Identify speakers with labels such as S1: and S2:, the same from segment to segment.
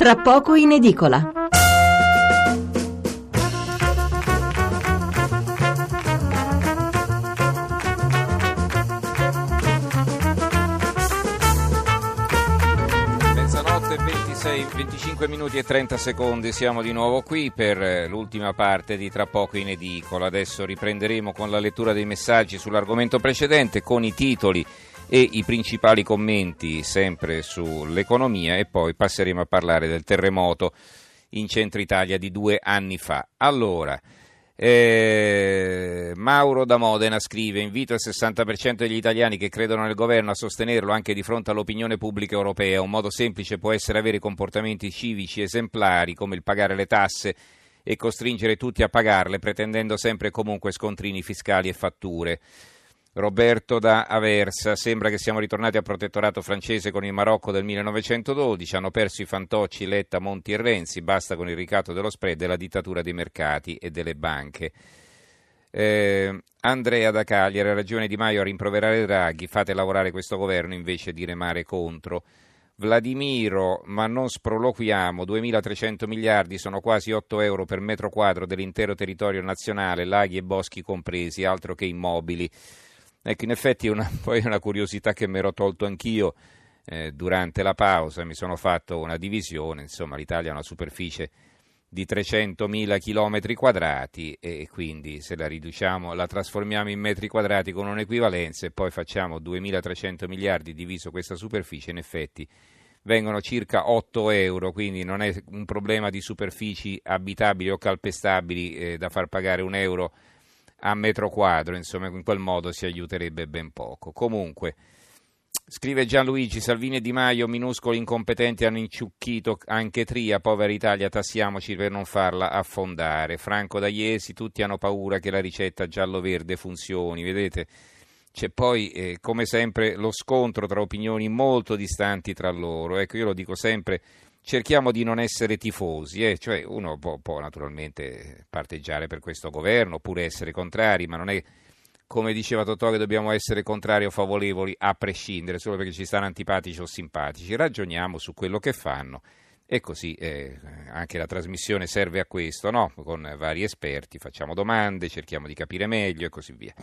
S1: Tra poco in edicola.
S2: Mezzanotte 26, 25 minuti e 30 secondi, siamo di nuovo qui per eh, l'ultima parte di Tra poco in edicola. Adesso riprenderemo con la lettura dei messaggi sull'argomento precedente con i titoli e i principali commenti sempre sull'economia e poi passeremo a parlare del terremoto in centro Italia di due anni fa. Allora, eh, Mauro da Modena scrive: Invito il 60% degli italiani che credono nel governo a sostenerlo anche di fronte all'opinione pubblica europea. Un modo semplice può essere avere comportamenti civici esemplari come il pagare le tasse e costringere tutti a pagarle, pretendendo sempre e comunque scontrini fiscali e fatture. Roberto da Aversa, sembra che siamo ritornati al protettorato francese con il Marocco del 1912, hanno perso i fantocci Letta, Monti e Renzi, basta con il ricatto dello spread e la dittatura dei mercati e delle banche. Eh, Andrea da Cagliari, ha ragione Di Maio a rimproverare Draghi, fate lavorare questo governo invece di remare contro. Vladimiro, ma non sproloquiamo, 2.300 miliardi sono quasi 8 euro per metro quadro dell'intero territorio nazionale, laghi e boschi compresi, altro che immobili. Ecco, in effetti è una, poi una curiosità che mi ero tolto anch'io eh, durante la pausa, mi sono fatto una divisione, insomma l'Italia ha una superficie di 300.000 km quadrati e quindi se la riduciamo, la trasformiamo in metri quadrati con un'equivalenza e poi facciamo 2.300 miliardi diviso questa superficie, in effetti vengono circa 8 euro, quindi non è un problema di superfici abitabili o calpestabili eh, da far pagare un euro a metro quadro, insomma in quel modo si aiuterebbe ben poco. Comunque, scrive Gianluigi, Salvini e Di Maio, minuscoli incompetenti, hanno inciucchito anche Tria, povera Italia, tassiamoci per non farla affondare. Franco da Iesi, tutti hanno paura che la ricetta giallo-verde funzioni, vedete? C'è poi, eh, come sempre, lo scontro tra opinioni molto distanti tra loro. Ecco, io lo dico sempre, cerchiamo di non essere tifosi, eh? cioè uno può, può, naturalmente parteggiare per questo governo oppure essere contrari, ma non è come diceva Totò che dobbiamo essere contrari o favorevoli a prescindere, solo perché ci stanno antipatici o simpatici, ragioniamo su quello che fanno e così eh, anche la trasmissione serve a questo, no? con vari esperti, facciamo domande, cerchiamo di capire meglio e così via.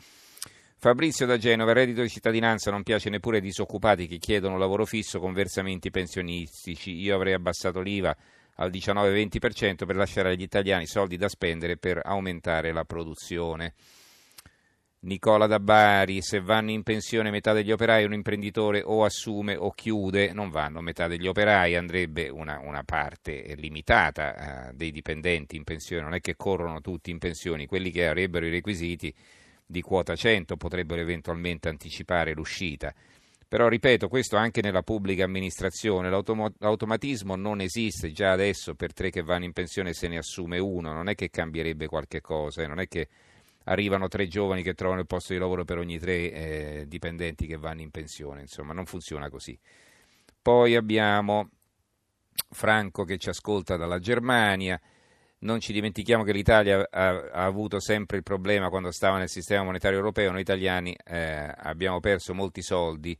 S2: Fabrizio da Genova, reddito di cittadinanza non piace neppure ai disoccupati che chiedono lavoro fisso con versamenti pensionistici. Io avrei abbassato l'IVA al 19-20% per lasciare agli italiani soldi da spendere per aumentare la produzione. Nicola da Bari, se vanno in pensione metà degli operai, un imprenditore o assume o chiude, non vanno metà degli operai, andrebbe una, una parte limitata eh, dei dipendenti in pensione, non è che corrono tutti in pensione, quelli che avrebbero i requisiti di quota 100 potrebbero eventualmente anticipare l'uscita. Però ripeto, questo anche nella pubblica amministrazione, l'automatismo non esiste, già adesso per tre che vanno in pensione se ne assume uno, non è che cambierebbe qualche cosa, eh? non è che arrivano tre giovani che trovano il posto di lavoro per ogni tre eh, dipendenti che vanno in pensione, insomma non funziona così. Poi abbiamo Franco che ci ascolta dalla Germania, non ci dimentichiamo che l'Italia ha, ha, avuto sempre il problema quando stava nel sistema monetario europeo, noi italiani eh, abbiamo perso molti soldi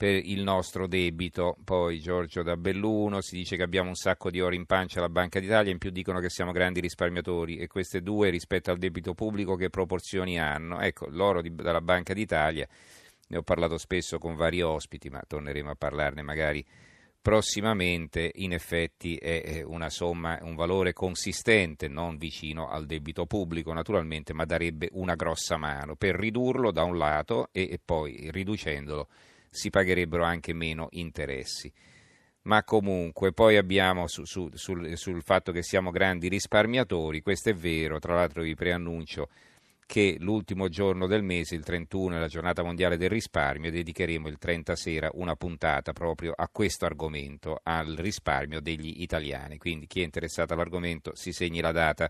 S2: per il nostro debito. Poi Giorgio da Belluno si dice che abbiamo un sacco di oro in pancia alla Banca d'Italia, in più dicono che siamo grandi risparmiatori e queste due rispetto al debito pubblico che proporzioni hanno. Ecco, l'oro di, dalla Banca d'Italia, ne ho parlato spesso con vari ospiti, ma torneremo a parlarne magari prossimamente in effetti è una somma, un valore consistente, non vicino al debito pubblico naturalmente, ma darebbe una grossa mano per ridurlo da un lato e, poi riducendolo si pagherebbero anche meno interessi. Ma comunque poi abbiamo su, su, sul, sul fatto che siamo grandi risparmiatori, questo è vero, tra l'altro vi preannuncio che l'ultimo giorno del mese, il 31, è la giornata mondiale del risparmio, dedicheremo il 30 sera una puntata proprio a questo argomento, al risparmio degli italiani. Quindi chi è interessato all'argomento si segni la data.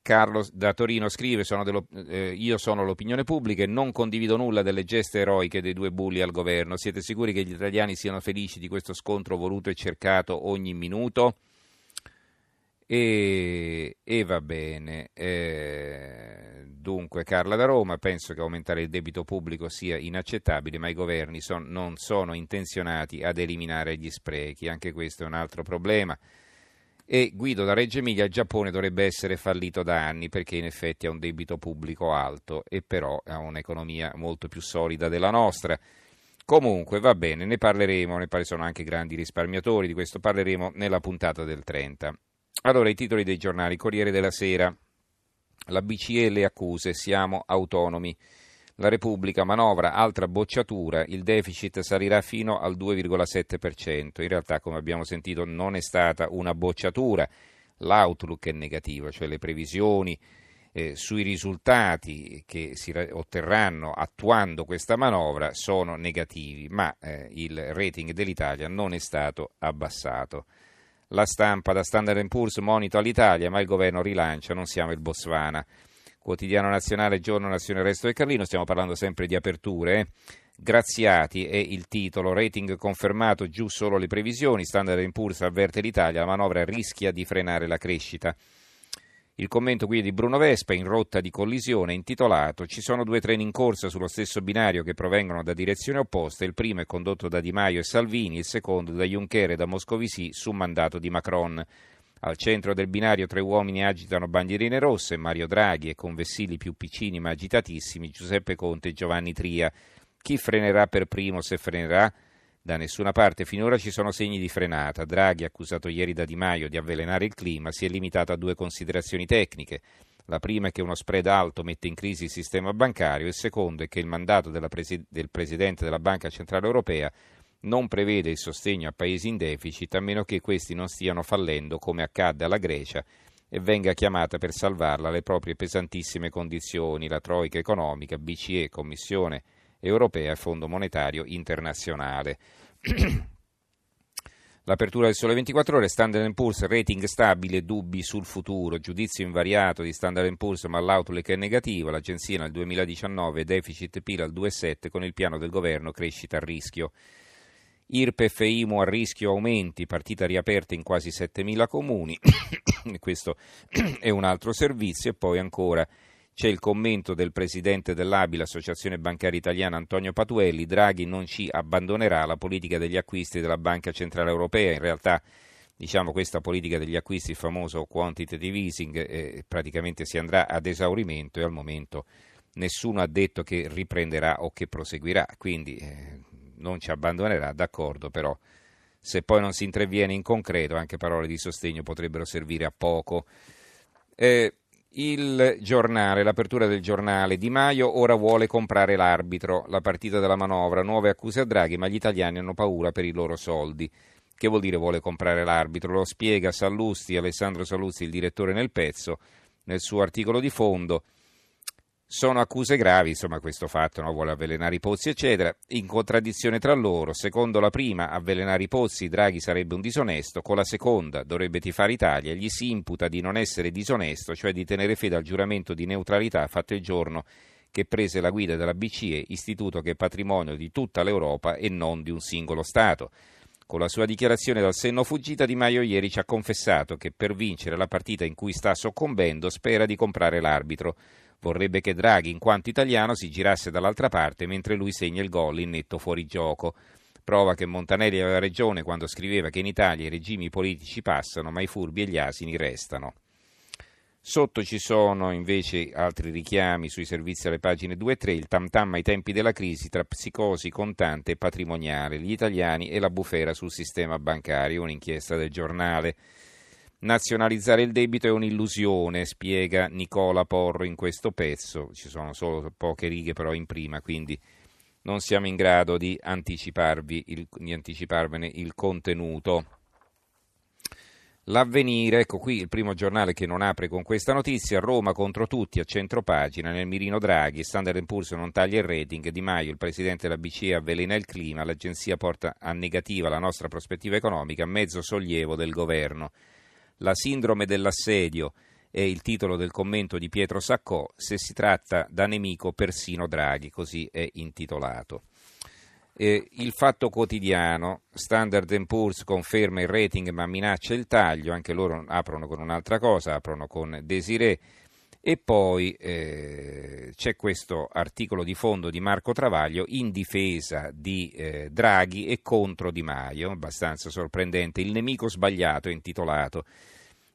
S2: Carlo da Torino scrive: sono dello, eh, Io sono l'opinione pubblica e non condivido nulla delle geste eroiche dei due bulli al governo. Siete sicuri che gli italiani siano felici di questo scontro voluto e cercato ogni minuto? E, e va bene. Eh, dunque Carla da Roma, penso che aumentare il debito pubblico sia inaccettabile, ma i governi son, non sono intenzionati ad eliminare gli sprechi, anche questo è un altro problema. E Guido da Reggio Emilia, il Giappone dovrebbe essere fallito da anni perché in effetti ha un debito pubblico alto e però ha un'economia molto più solida della nostra. Comunque va bene, ne parleremo, ne sono anche grandi risparmiatori, di questo parleremo nella puntata del 30. Allora, i titoli dei giornali, Corriere della Sera, la BCE le accuse, siamo autonomi. La Repubblica manovra altra bocciatura, il deficit salirà fino al 2,7%. In realtà, come abbiamo sentito, non è stata una bocciatura. L'outlook è negativo, cioè le previsioni eh, sui risultati che si otterranno attuando questa manovra sono negativi, ma eh, il rating dell'Italia non è stato abbassato. La stampa da Standard Poor's monito all'Italia, ma il governo rilancia, non siamo il Botswana. Quotidiano nazionale, giorno Nazione Resto del Carlino, stiamo parlando sempre di aperture. Eh? Graziati è il titolo, rating confermato, giù solo le previsioni, Standard Poor's avverte l'Italia, la manovra rischia di frenare la crescita. Il commento qui è di Bruno Vespa in rotta di collisione intitolato Ci sono due treni in corsa sullo stesso binario che provengono da direzioni opposte, il primo è condotto da Di Maio e Salvini, il secondo da Juncker e da Moscovici su mandato di Macron. Al centro del binario tre uomini agitano bandierine rosse, Mario Draghi e con vessilli più piccini ma agitatissimi Giuseppe Conte e Giovanni Tria. Chi frenerà per primo se frenerà? Da nessuna parte finora ci sono segni di frenata. Draghi, accusato ieri da Di Maio di avvelenare il clima, si è limitato a due considerazioni tecniche. La prima è che uno spread alto mette in crisi il sistema bancario, il secondo è che il mandato presi- del Presidente della Banca Centrale Europea non prevede il sostegno a paesi in deficit a meno che questi non stiano fallendo come accadde alla Grecia e venga chiamata per salvarla alle proprie pesantissime condizioni la Troica economica, BCE, Commissione europea e Fondo monetario internazionale. L'apertura del Sole 24 Ore, Standard Poor's, rating stabile, dubbi sul futuro, giudizio invariato di Standard Poor's ma l'outlook è negativo, l'agenzia nel 2019 deficit PIL al 2,7 con il piano del governo crescita a rischio. IRPEF e IMU a rischio aumenti, partita riaperta in quasi 7.000 comuni, questo è un altro servizio e poi ancora c'è il commento del presidente dell'ABI, l'Associazione Bancaria Italiana Antonio Patuelli, Draghi non ci abbandonerà la politica degli acquisti della Banca Centrale Europea, in realtà diciamo questa politica degli acquisti, il famoso quantitative easing, eh, praticamente si andrà ad esaurimento e al momento nessuno ha detto che riprenderà o che proseguirà, quindi eh, non ci abbandonerà, d'accordo, però se poi non si interviene in concreto anche parole di sostegno potrebbero servire a poco. Eh, il giornale, l'apertura del giornale, Di Maio ora vuole comprare l'arbitro, la partita della manovra, nuove accuse a Draghi, ma gli italiani hanno paura per i loro soldi. Che vuol dire vuole comprare l'arbitro? Lo spiega Sallusti, Alessandro Sallusti, il direttore nel pezzo, nel suo articolo di fondo. Sono accuse gravi, insomma, questo fatto, no? vuole avvelenare i pozzi, eccetera, in contraddizione tra loro. Secondo la prima, avvelenare i pozzi, Draghi sarebbe un disonesto, con la seconda, dovrebbe tifare Italia, gli si imputa di non essere disonesto, cioè di tenere fede al giuramento di neutralità fatto il giorno che prese la guida della BCE, istituto che è patrimonio di tutta l'Europa e non di un singolo Stato. Con la sua dichiarazione dal senno fuggita, Di Maio ieri ci ha confessato che per vincere la partita in cui sta soccombendo spera di comprare l'arbitro. Vorrebbe che Draghi, in quanto italiano, si girasse dall'altra parte mentre lui segna il gol in netto fuorigioco. Prova che Montanelli aveva ragione quando scriveva che in Italia i regimi politici passano, ma i furbi e gli asini restano. Sotto ci sono invece altri richiami sui servizi alle pagine 2 e 3, il tam tam ai tempi della crisi tra psicosi contante e patrimoniale, gli italiani e la bufera sul sistema bancario, un'inchiesta del giornale. Nazionalizzare il debito è un'illusione, spiega Nicola Porro in questo pezzo. Ci sono solo poche righe però in prima, quindi non siamo in grado di, il, di anticiparvene il contenuto. L'avvenire, ecco qui il primo giornale che non apre con questa notizia, Roma contro tutti a centro pagina, nel mirino Draghi, Standard Poor's non taglia il rating, Di Maio, il presidente della BCE avvelena il clima, l'agenzia porta a negativa la nostra prospettiva economica, mezzo sollievo del governo. La sindrome dell'assedio è il titolo del commento di Pietro Saccò, se si tratta da nemico persino Draghi, così è intitolato. Eh, il fatto quotidiano, Standard Poor's conferma il rating ma minaccia il taglio, anche loro aprono con un'altra cosa, aprono con Desiree E poi eh, c'è questo articolo di fondo di Marco Travaglio in difesa di eh, Draghi e contro Di Maio, abbastanza sorprendente. Il nemico sbagliato intitolato.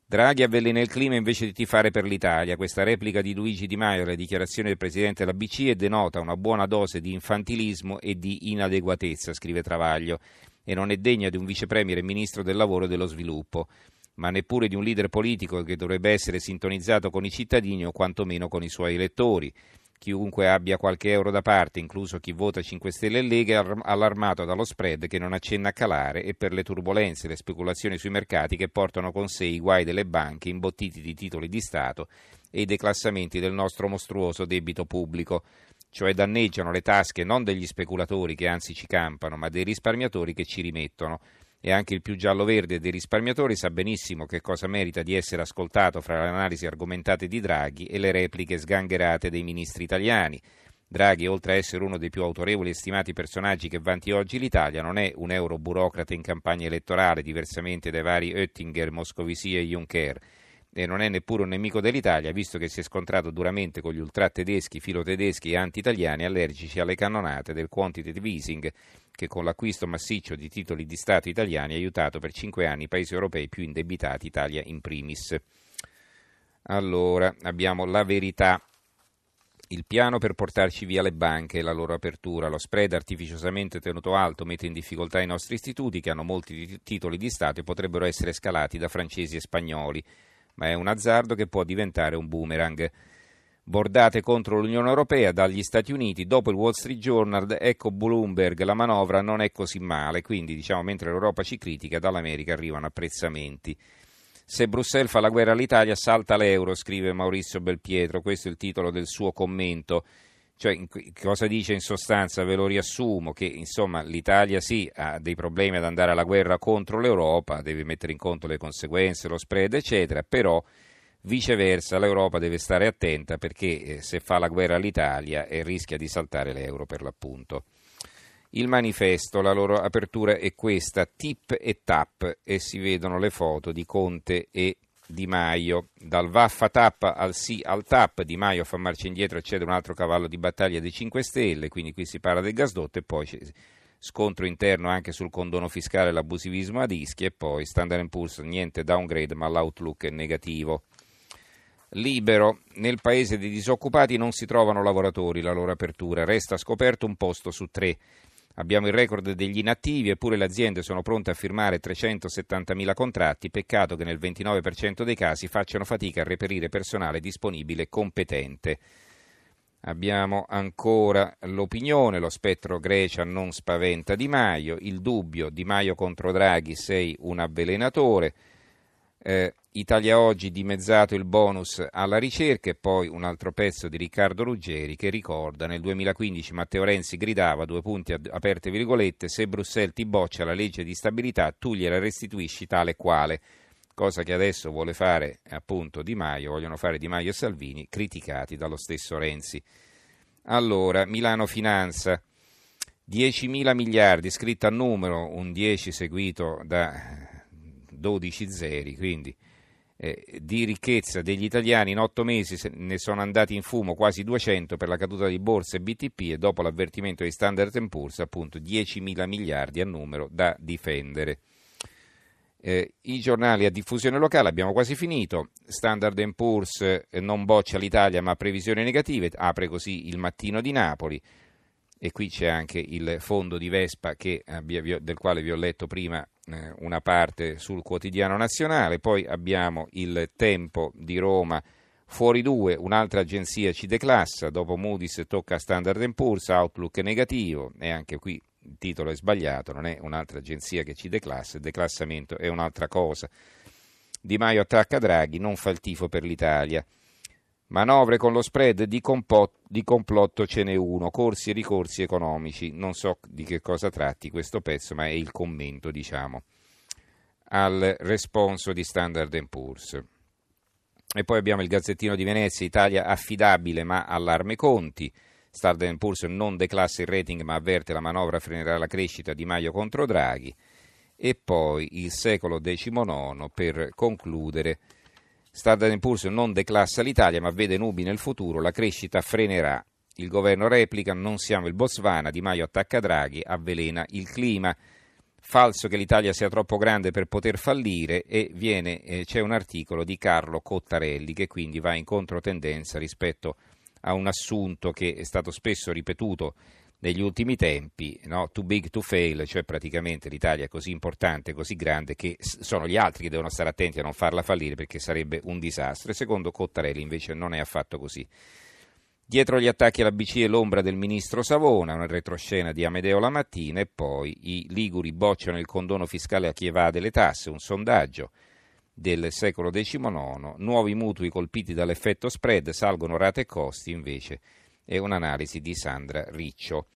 S2: Draghi avvelena il clima invece di tifare per l'Italia. Questa replica di Luigi Di Maio alle dichiarazioni del Presidente della BCE denota una buona dose di infantilismo e di inadeguatezza, scrive Travaglio, e non è degna di un vicepremier e ministro del lavoro e dello sviluppo ma neppure di un leader politico che dovrebbe essere sintonizzato con i cittadini o quantomeno con i suoi elettori. Chiunque abbia qualche euro da parte, incluso chi vota 5 Stelle e Lega, è allarmato dallo spread che non accenna a calare e per le turbulenze e le speculazioni sui mercati che portano con sé i guai delle banche imbottiti di titoli di Stato e i declassamenti del nostro mostruoso debito pubblico, cioè danneggiano le tasche non degli speculatori che anzi ci campano, ma dei risparmiatori che ci rimettono e anche il più giallo-verde dei risparmiatori sa benissimo che cosa merita di essere ascoltato fra le analisi argomentate di Draghi e le repliche sgangherate dei ministri italiani. Draghi, oltre a essere uno dei più autorevoli e stimati personaggi che vanti oggi l'Italia, non è un euroburocrate in campagna elettorale, diversamente dai vari Oettinger, Moscovici e Juncker e non è neppure un nemico dell'Italia, visto che si è scontrato duramente con gli ultra-tedeschi, filo-tedeschi e anti-italiani allergici alle cannonate del quantitative easing, che con l'acquisto massiccio di titoli di Stato italiani ha aiutato per cinque anni i paesi europei più indebitati, Italia in primis. Allora, abbiamo la verità. Il piano per portarci via le banche e la loro apertura, lo spread artificiosamente tenuto alto mette in difficoltà i nostri istituti che hanno molti titoli di Stato e potrebbero essere scalati da francesi e spagnoli ma è un azzardo che può diventare un boomerang. Bordate contro l'Unione Europea dagli Stati Uniti, dopo il Wall Street Journal, ecco Bloomberg, la manovra non è così male, quindi diciamo mentre l'Europa ci critica, dall'America arrivano apprezzamenti. Se Bruxelles fa la guerra all'Italia salta l'euro, scrive Maurizio Belpietro, questo è il titolo del suo commento. Cioè, cosa dice in sostanza? Ve lo riassumo, che insomma l'Italia sì ha dei problemi ad andare alla guerra contro l'Europa, deve mettere in conto le conseguenze, lo spread, eccetera, però viceversa l'Europa deve stare attenta perché eh, se fa la guerra all'Italia eh, rischia di saltare l'euro per l'appunto. Il manifesto, la loro apertura è questa, tip e tap, e si vedono le foto di Conte e di Maio. Dal vaffa tappa al sì al tap, Di Maio fa marcia indietro e cede un altro cavallo di battaglia dei 5 Stelle, quindi qui si parla del gasdotto e poi scontro interno anche sul condono fiscale e l'abusivismo a dischi e poi Standard Poor's niente downgrade ma l'outlook è negativo. Libero, nel paese dei disoccupati non si trovano lavoratori, la loro apertura, resta scoperto un posto su tre. Abbiamo il record degli inattivi, eppure le aziende sono pronte a firmare 370.000 contratti, peccato che nel 29% dei casi facciano fatica a reperire personale disponibile competente. Abbiamo ancora l'opinione, lo spettro Grecia non spaventa Di Maio, il dubbio Di Maio contro Draghi sei un avvelenatore, eh, Italia Oggi dimezzato il bonus alla ricerca e poi un altro pezzo di Riccardo Ruggeri che ricorda nel 2015 Matteo Renzi gridava, due punti aperte virgolette, se Bruxelles ti boccia la legge di stabilità tu gliela restituisci tale quale, cosa che adesso vuole fare appunto Di Maio, vogliono fare Di Maio e Salvini, criticati dallo stesso Renzi. Allora, Milano Finanza, 10.000 miliardi, scritto a numero, un 10 seguito da 12 zeri, quindi eh, di ricchezza degli italiani in otto mesi ne sono andati in fumo quasi 200 per la caduta di borse BTP e dopo l'avvertimento di Standard Poor's appunto 10 mila miliardi a numero da difendere. Eh, I giornali a diffusione locale abbiamo quasi finito. Standard Poor's eh, non boccia l'Italia ma previsioni negative, apre così il mattino di Napoli e qui c'è anche il fondo di Vespa che, eh, del quale vi ho letto prima eh, una parte sul quotidiano nazionale, poi abbiamo il Tempo di Roma fuori due, un'altra agenzia ci declassa, dopo Moody's tocca Standard Poor's, Outlook negativo e anche qui il titolo è sbagliato, non è un'altra agenzia che ci declassa, il declassamento è un'altra cosa. Di Maio attacca Draghi, non fa il tifo per l'Italia. Manovre con lo spread di, compot, di, complotto ce n'è uno, corsi e ricorsi economici. Non so di che cosa tratti questo pezzo, ma è il commento, diciamo, al responso di Standard Poor's. E poi abbiamo il Gazzettino di Venezia, Italia affidabile ma allarme conti. Standard Poor's non declassa il rating ma avverte la manovra frenerà la crescita di Maio contro Draghi. E poi il secolo XIX per concludere Standard Poor's non declassa l'Italia ma vede nubi nel futuro, la crescita frenerà. Il governo replica, non siamo il Botswana, Di Maio attacca Draghi, avvelena il clima. Falso che l'Italia sia troppo grande per poter fallire e viene, eh, c'è un articolo di Carlo Cottarelli che quindi va in controtendenza rispetto a un assunto che è stato spesso ripetuto negli ultimi tempi, no? too big to fail, cioè praticamente l'Italia è così importante, così grande che sono gli altri che devono stare attenti a non farla fallire perché sarebbe un disastro. E secondo Cottarelli invece non è affatto così. Dietro gli attacchi alla BCE l'ombra del ministro Savona, una retroscena di Amedeo la mattina e poi i Liguri bocciano il condono fiscale a chi evade le tasse, un sondaggio del secolo XIX, nuovi mutui colpiti dall'effetto spread, salgono rate e costi invece è un'analisi di Sandra Riccio.